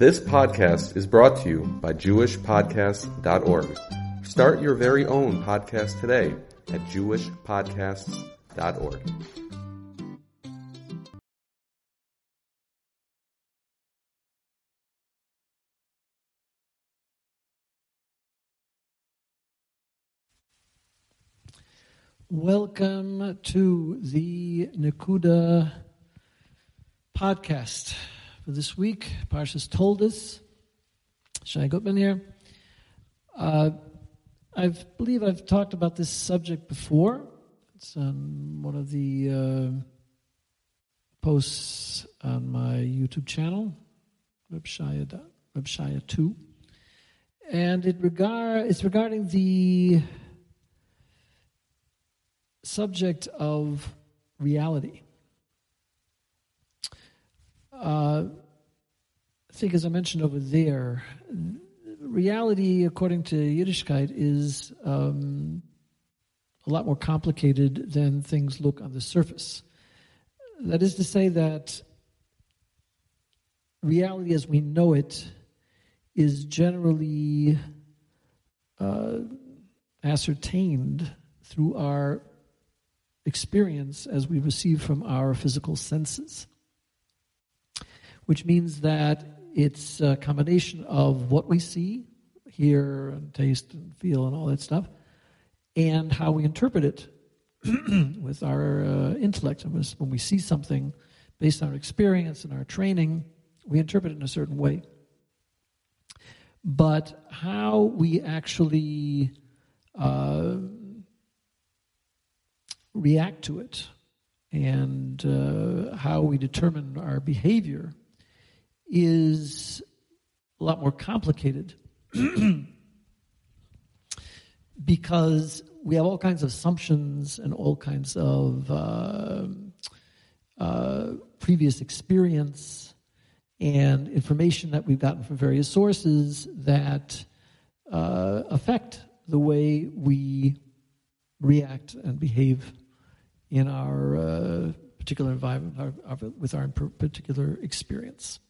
This podcast is brought to you by JewishPodcasts.org. Start your very own podcast today at JewishPodcasts.org. Welcome to the Nakuda podcast for this week. Parshas Toldos. Shai Gutman here. Uh, I believe I've talked about this subject before. It's on one of the uh, posts on my YouTube channel, Reb 2. And it regard, it's regarding the subject of reality. Uh, I think, as I mentioned over there, reality, according to Yiddishkeit, is um, a lot more complicated than things look on the surface. That is to say, that reality as we know it is generally uh, ascertained through our experience as we receive from our physical senses, which means that it's a combination of what we see, hear, and taste, and feel, and all that stuff, and how we interpret it with our uh, intellect. When we see something based on our experience and our training, we interpret it in a certain way. But how we actually uh, react to it and uh, how we determine our behavior is a lot more complicated because we have all kinds of assumptions and all kinds of uh, uh, previous experience and information that we've gotten from various sources that uh, affect the way we react and behave in our uh, particular environment, our, our, with our particular experience.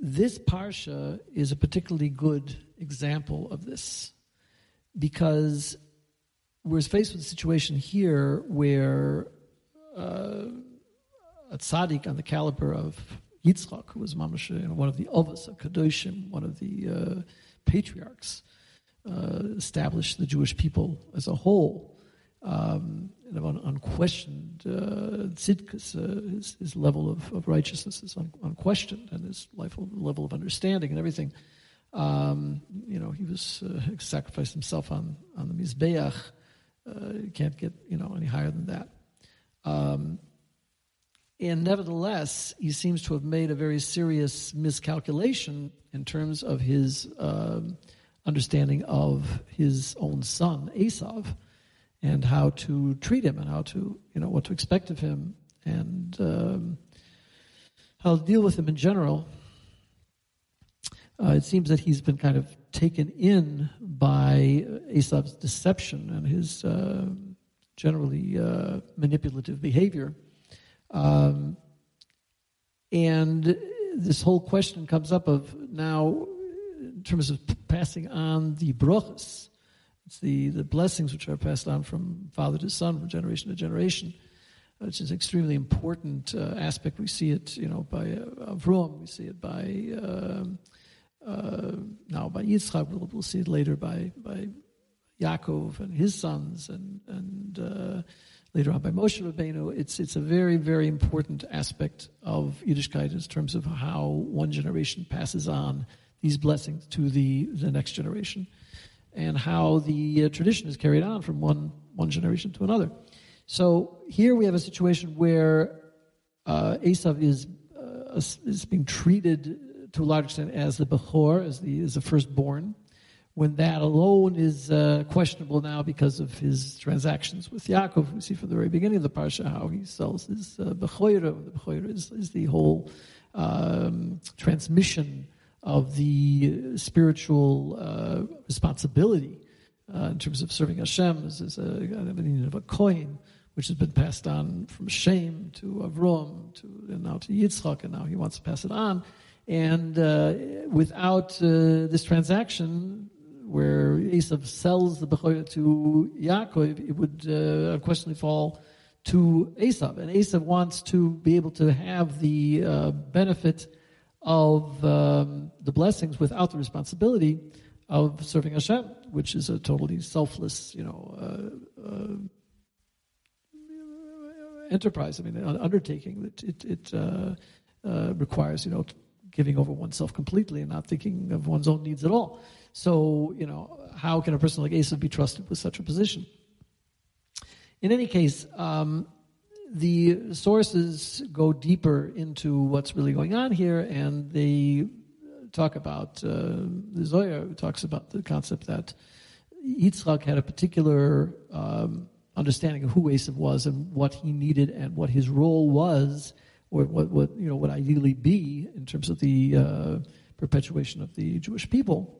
This parsha is a particularly good example of this because we're faced with a situation here where uh, a tzaddik on the caliber of Yitzchak, who was mamash, you know, one of the Ovas of Kadoshim, one of the uh, patriarchs, uh, established the Jewish people as a whole um, unquestioned uh, uh, his, his, level of, of righteousness is un, unquestioned, and his life, level of understanding and everything. Um, you know, he was uh, sacrificed himself on on the mizbeach. Uh, you can't get you know any higher than that. Um, and nevertheless, he seems to have made a very serious miscalculation in terms of his um, understanding of his own son, Esav and how to treat him and how to, you know, what to expect of him and um, how to deal with him in general. Uh, it seems that he's been kind of taken in by Esav's deception and his uh, generally uh, manipulative behavior. Um, and this whole question comes up of now, in terms of passing on the brachas, it's the, the blessings which are passed on from father to son, from generation to generation, which is an extremely important uh, aspect. We see it, you know, by uh, Avram, we see it by um, uh, now by Yitzchak. We'll, we'll, see it later by by Yaakov and his sons, and and uh, later on by Moshe Rabbeinu. It's it's a very very important aspect of Yiddishkeit in terms of how one generation passes on these blessings to the the next generation and how the uh, tradition is carried on from one, one generation to another. So here we have a situation where uh, is, uh, is being treated to a large extent as the Bechor, as the, as the firstborn, when that alone is uh, questionable now because of his transactions with Yaakov. We see from the very beginning of the Parsha how he sells his uh, Bechoira. The Bechoira is, is the whole um, transmission of the spiritual uh, responsibility uh, in terms of serving Hashem as, as a of a coin, which has been passed on from Shem to Avram to and now to Yitzchak, and now he wants to pass it on. And uh, without uh, this transaction, where Esav sells the Bechorah to Yaakov, it would uh, unquestionably fall to Esav. And Esav wants to be able to have the uh, benefit of um, the blessings without the responsibility of serving Hashem, which is a totally selfless, you know, uh, uh, enterprise. I mean, an undertaking that it, it uh, uh, requires, you know, giving over oneself completely and not thinking of one's own needs at all. So, you know, how can a person like Esav be trusted with such a position? In any case, um, the sources go deeper into what's really going on here, and they talk about uh, Zohar talks about the concept that Yitzchak had a particular um, understanding of who Esav was and what he needed and what his role was, or what, what you know would ideally be in terms of the uh, perpetuation of the Jewish people.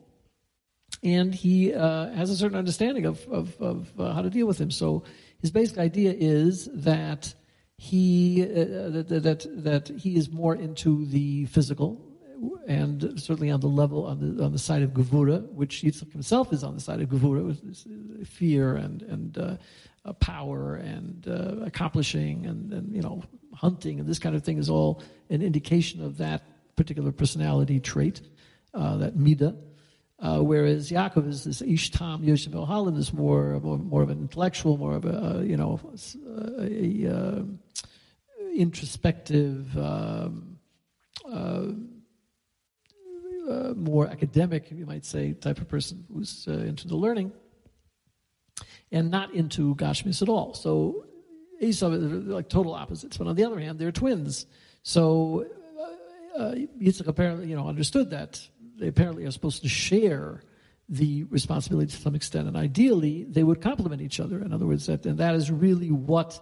And he uh, has a certain understanding of, of, of uh, how to deal with him. So his basic idea is that he uh, that, that that he is more into the physical and certainly on the level on the on the side of Gevura, which Yitzchak himself is on the side of Gevura, with fear and and uh, uh, power and uh, accomplishing and, and you know hunting and this kind of thing is all an indication of that particular personality trait, uh, that midah. Uh, whereas Yaakov is this Ishtam Yoshev Ohalim is more, more more of an intellectual, more of a you know a, a, a introspective. Um, uh, uh, more academic, you might say, type of person who's uh, into the learning, and not into Gashmis at all. So Esau are like total opposites. But on the other hand, they're twins. So uh, uh, Yitzchak apparently, you know, understood that they apparently are supposed to share the responsibility to some extent, and ideally they would complement each other. In other words, that and that is really what.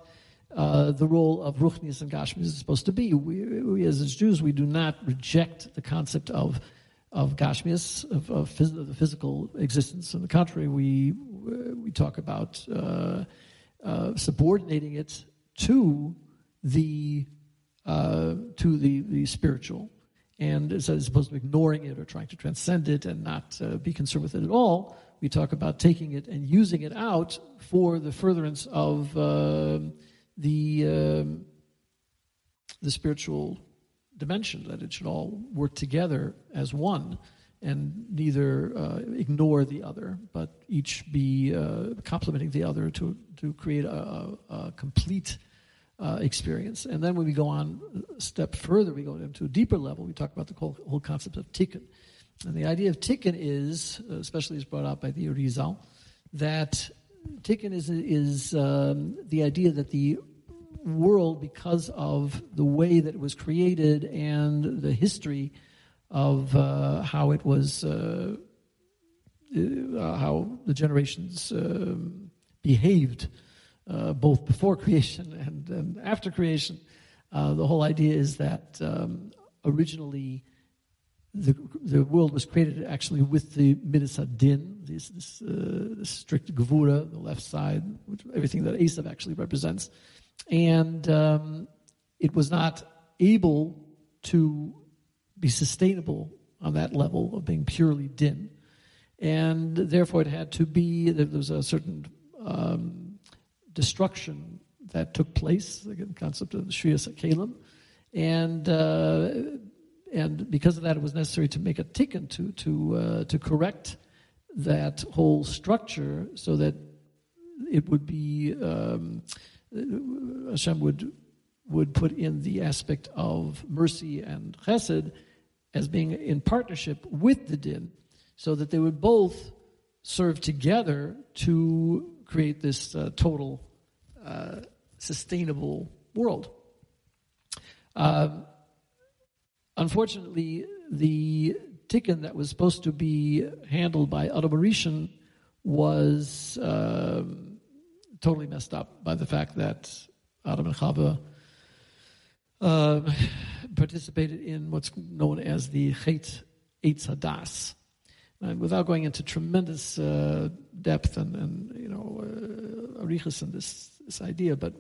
Uh, the role of Ruchnius and Gashmis is supposed to be. We, we, as Jews, we do not reject the concept of of Gashmias, of, of phys- the physical existence. On the contrary, we, we talk about uh, uh, subordinating it to the, uh, to the, the spiritual. And as opposed to ignoring it or trying to transcend it and not uh, be concerned with it at all, we talk about taking it and using it out for the furtherance of uh, the, um, the spiritual dimension, that it should all work together as one and neither uh, ignore the other, but each be uh, complementing the other to, to create a, a complete uh, experience. And then when we go on a step further, we go into a deeper level, we talk about the whole, whole concept of tikkun. And the idea of tikkun is, especially as brought out by the Arizal, that tikkun is, is um, the idea that the world because of the way that it was created and the history of uh, how it was, uh, uh, how the generations um, behaved, uh, both before creation and, and after creation. Uh, the whole idea is that um, originally the, the world was created actually with the Midas Din, this, this, uh, strict Gevura, the left side, which, everything that Esav actually represents and um, it was not able to be sustainable on that level of being purely din. And therefore, it had to be, there was a certain um, destruction that took place, the concept of the Shviras Keilim. And, uh, and because of that, it was necessary to make a tikkun to, to, uh, to correct that whole structure so that it would be. Um, Hashem would would put in the aspect of mercy and chesed as being in partnership with the din, so that they would both serve together to create this uh, total uh, sustainable world. Uh, unfortunately, the tikkun that was supposed to be handled by Adam was. Um, totally messed up by the fact that Adam and Chava uh, participated in what's known as the Chet Eitz Hadas. And without going into tremendous uh, depth and, and, you know uh, arichas in this, this idea, but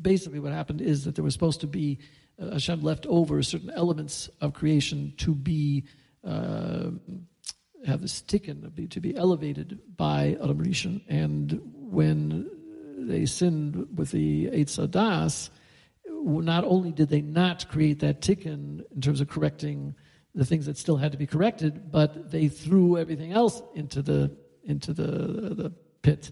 basically what happened is that there was supposed to be uh, Hashem left over certain elements of creation to be uh, have this tikkun to be elevated by Adam Rishon. And when they sinned with the Eitz Adas, not only did they not create that tikkun in terms of correcting the things that still had to be corrected, but they threw everything else into the into the the pit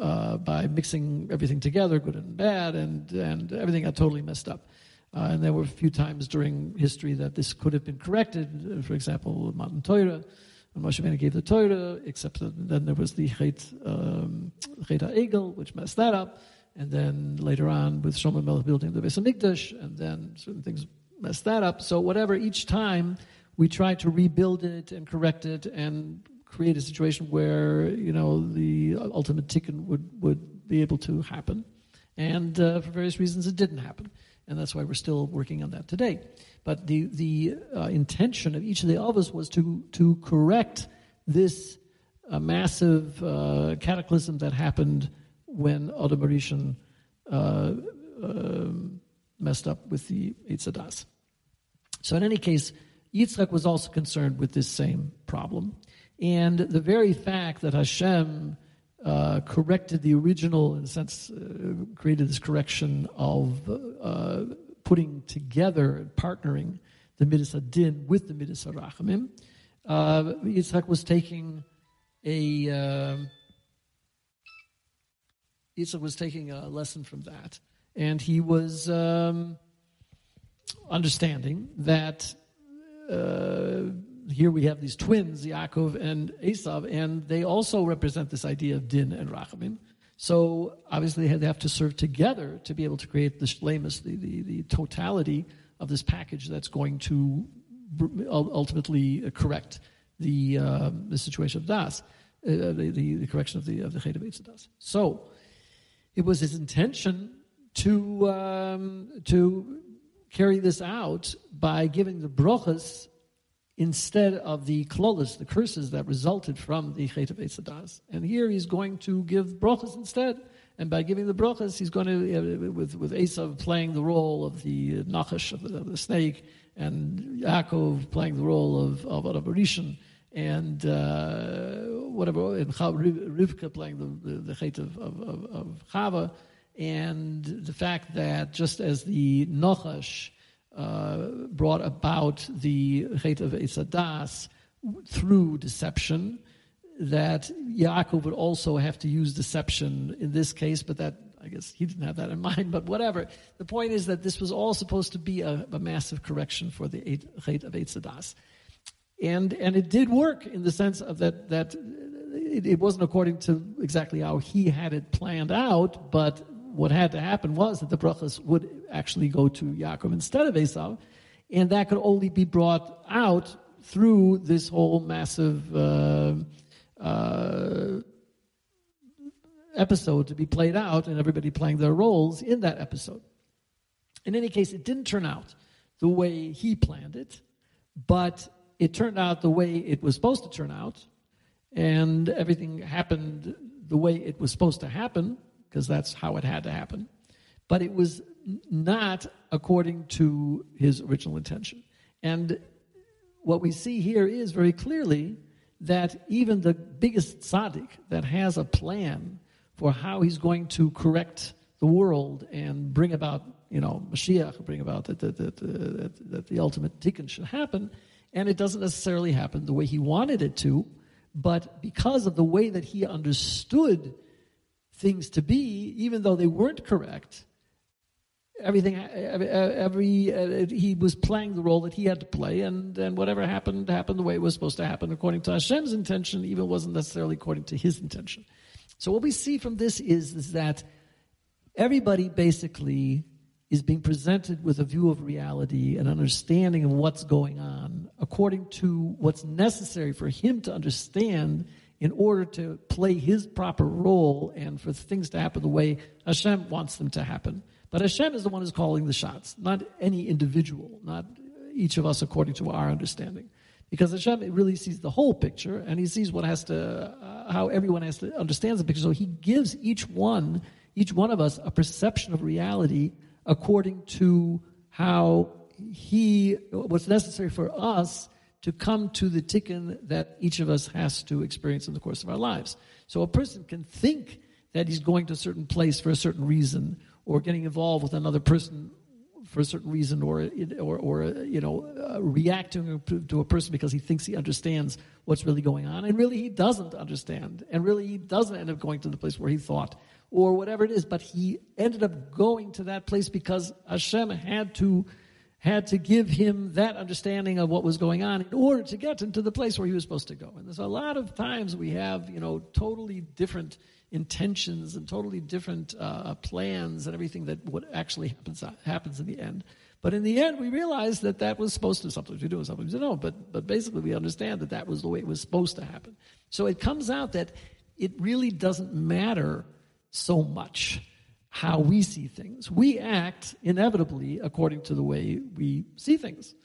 uh, by mixing everything together, good and bad, and and everything got totally messed up. Uh, and there were a few times during history that this could have been corrected. For example, Matan Torah, when Moshe Rabbeinu gave the Torah, except that then there was the Chet um, Egel, which messed that up. And then later on with Shlomo Melech building the Beis Hamikdash, and then certain things messed that up. So whatever, each time we try to rebuild it and correct it and create a situation where you know the ultimate tikkun would would be able to happen, and uh, for various reasons it didn't happen, and that's why we're still working on that today. But the the uh, intention of each of the Avos was to to correct this uh, massive uh, cataclysm that happened when Adam Rishon uh, um, messed up with the Eitz Adas. So in any case, Yitzchak was also concerned with this same problem. And the very fact that Hashem uh, corrected the original, in a sense, uh, created this correction of uh, putting together and partnering the Midas Adin with the Midas Harachamim, uh, Yitzchak was taking a uh, Yitzchak was taking a lesson from that, and he was um, understanding that uh, here we have these twins, Yaakov and Esav, and they also represent this idea of din and rachamim. So obviously they have to serve together to be able to create the shlemus, the, the, the totality of this package that's going to ultimately correct the, uh, the situation of Das, uh, the, the, the, correction of the, of the Chet of Das. So it was his intention to, um, to carry this out by giving the brochas instead of the klolas, the curses that resulted from the Chet of Eitzadas. And here he's going to give brochas instead. And by giving the brochas, he's going to, uh, with, with Esav playing the role of the Nachash, of the, of the snake, and Yaakov playing the role of, of Rishon, and uh, whatever, and Rivka playing the, the, the Chet of, of, of, of Chava, and the fact that just as the Nachash uh, brought about the Chet of Esadas through deception, that Yaakov would also have to use deception in this case, but that I guess he didn't have that in mind, but whatever. The point is that this was all supposed to be a, a massive correction for the Chet of Eitzadas. And, and it did work in the sense of that, that it, it wasn't according to exactly how he had it planned out, but what had to happen was that the brachas would actually go to Yaakov instead of Esau, and that could only be brought out through this whole massive uh, uh, episode to be played out, and everybody playing their roles in that episode. In any case, it didn't turn out the way he planned it, but it turned out the way it was supposed to turn out, and everything happened the way it was supposed to happen because that's how it had to happen. But it was not according to his original intention. And what we see here is very clearly that even the biggest tzaddik that has a plan for how he's going to correct the world and bring about, you know, Mashiach, bring about that, that, that, that, that the ultimate tikkun should happen, and it doesn't necessarily happen the way he wanted it to, but because of the way that he understood things to be, even though they weren't correct. Everything, every, every uh, he was playing the role that he had to play, and, and whatever happened happened the way it was supposed to happen, according to Hashem's intention, even wasn't necessarily according to his intention. So what we see from this is, is that everybody basically is being presented with a view of reality, an understanding of what's going on, according to what's necessary for him to understand in order to play his proper role and for things to happen the way Hashem wants them to happen. But Hashem is the one who's calling the shots, not any individual, not each of us according to our understanding. Because Hashem really sees the whole picture and he sees what has to, uh, how everyone has to understand the picture. So he gives each one, each one of us a perception of reality according to how he, what's necessary for us to come to the tikkun that each of us has to experience in the course of our lives. So a person can think that he's going to a certain place for a certain reason, or getting involved with another person for a certain reason, or or, or you know, uh, reacting to a person because he thinks he understands what's really going on, and really he doesn't understand, and really he doesn't end up going to the place where he thought, or whatever it is. But he ended up going to that place because Hashem had to had to give him that understanding of what was going on in order to get him to the place where he was supposed to go. And there's a lot of times we have, you know, totally different intentions and totally different uh, plans and everything that what actually happens happens in the end. But in the end, we realize that that was supposed to. Sometimes we do, sometimes we don't. But but basically, we understand that that was the way it was supposed to happen. So it comes out that it really doesn't matter so much how we see things. We act inevitably according to the way we see things,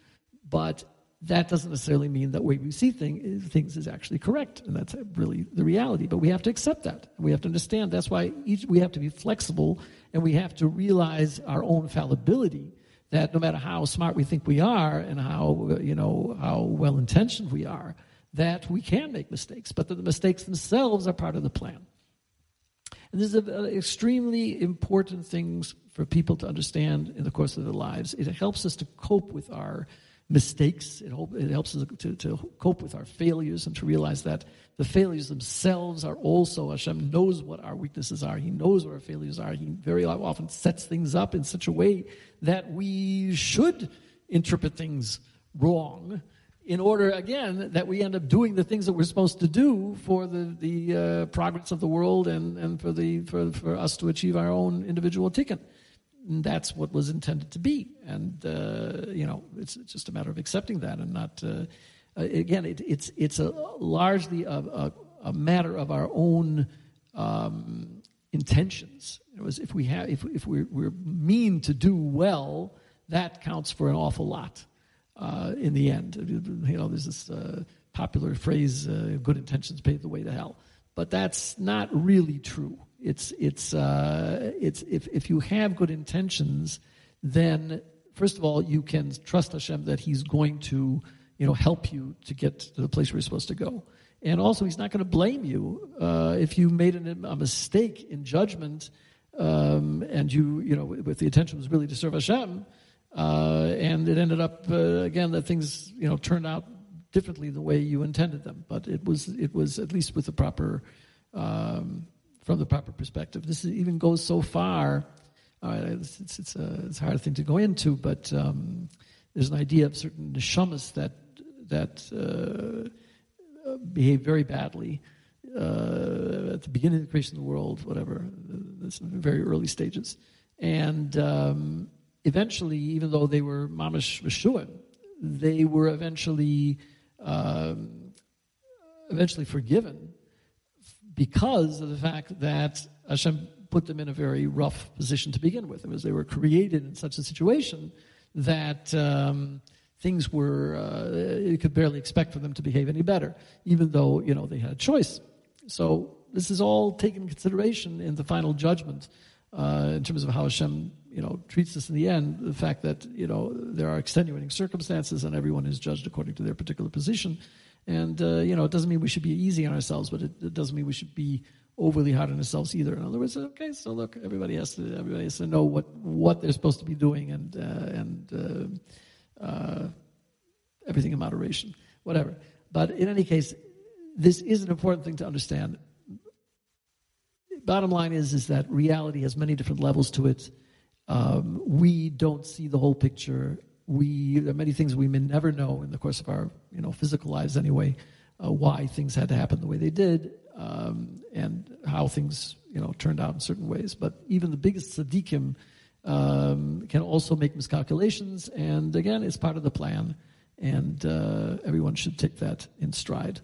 but that doesn't necessarily mean that way we see thing, things is actually correct, and that's really the reality. But we have to accept that. We have to understand. That's why each, we have to be flexible, and we have to realize our own fallibility. That no matter how smart we think we are, and how you know how well intentioned we are, that we can make mistakes, but that the mistakes themselves are part of the plan. And this is an uh, extremely important things for people to understand in the course of their lives. It helps us to cope with our mistakes. It, it helps us to, to cope with our failures and to realize that the failures themselves are also, Hashem knows what our weaknesses are. He knows what our failures are. He very often sets things up in such a way that we should interpret things wrong in order, again, that we end up doing the things that we're supposed to do for the, the uh, progress of the world and, and for, the, for, for us to achieve our own individual tikkun. And that's what was intended to be. And, uh, you know, it's, it's, just a matter of accepting that and not, uh, uh again, it, it's, it's a largely a, a, a matter of our own um, intentions. It was if we have, if, if we're, we're mean to do well, that counts for an awful lot uh, in the end. You know, there's this uh, popular phrase, uh, good intentions pave the way to hell. But that's not really true. It's, it's, uh, it's if, if you have good intentions, then first of all, you can trust Hashem that He's going to you know, help you to get to the place where you're supposed to go. And also, He's not going to blame you uh, if you made an, a mistake in judgment um, and you, you know, with the intention was really to serve Hashem uh, and it ended up uh, again that things you know turned out differently the way you intended them. But it was it was at least with the proper um, from the proper perspective. This even goes so far. Uh, it's it's, it's, a, it's a hard thing to go into, but um, there's an idea of certain neshamas that that uh, behave very badly. Uh, at the beginning of the creation of the world, whatever, this very early stages, and um, eventually, even though they were mamish meshuim, they were eventually um, eventually forgiven because of the fact that Hashem put them in a very rough position to begin with. It was they were created in such a situation that um, things were uh, you could barely expect for them to behave any better, even though you know they had a choice. So this is all taken consideration in the final judgment uh, in terms of how Hashem you know, treats us in the end, the fact that, you know, there are extenuating circumstances and everyone is judged according to their particular position. And, uh, you know, it doesn't mean we should be easy on ourselves, but it, it, doesn't mean we should be overly hard on ourselves either. In other words, okay, so look, everybody has to, everybody has to know what, what they're supposed to be doing and, uh, and uh, uh everything in moderation, whatever. But in any case, this is an important thing to understand. Bottom line is, is that reality has many different levels to it um, we don't see the whole picture. We there are many things we may never know in the course of our you know physical lives anyway. Uh, why things had to happen the way they did, um, and how things you know turned out in certain ways. But even the biggest tzaddikim um, can also make miscalculations, and again, it's part of the plan. And uh, everyone should take that in stride.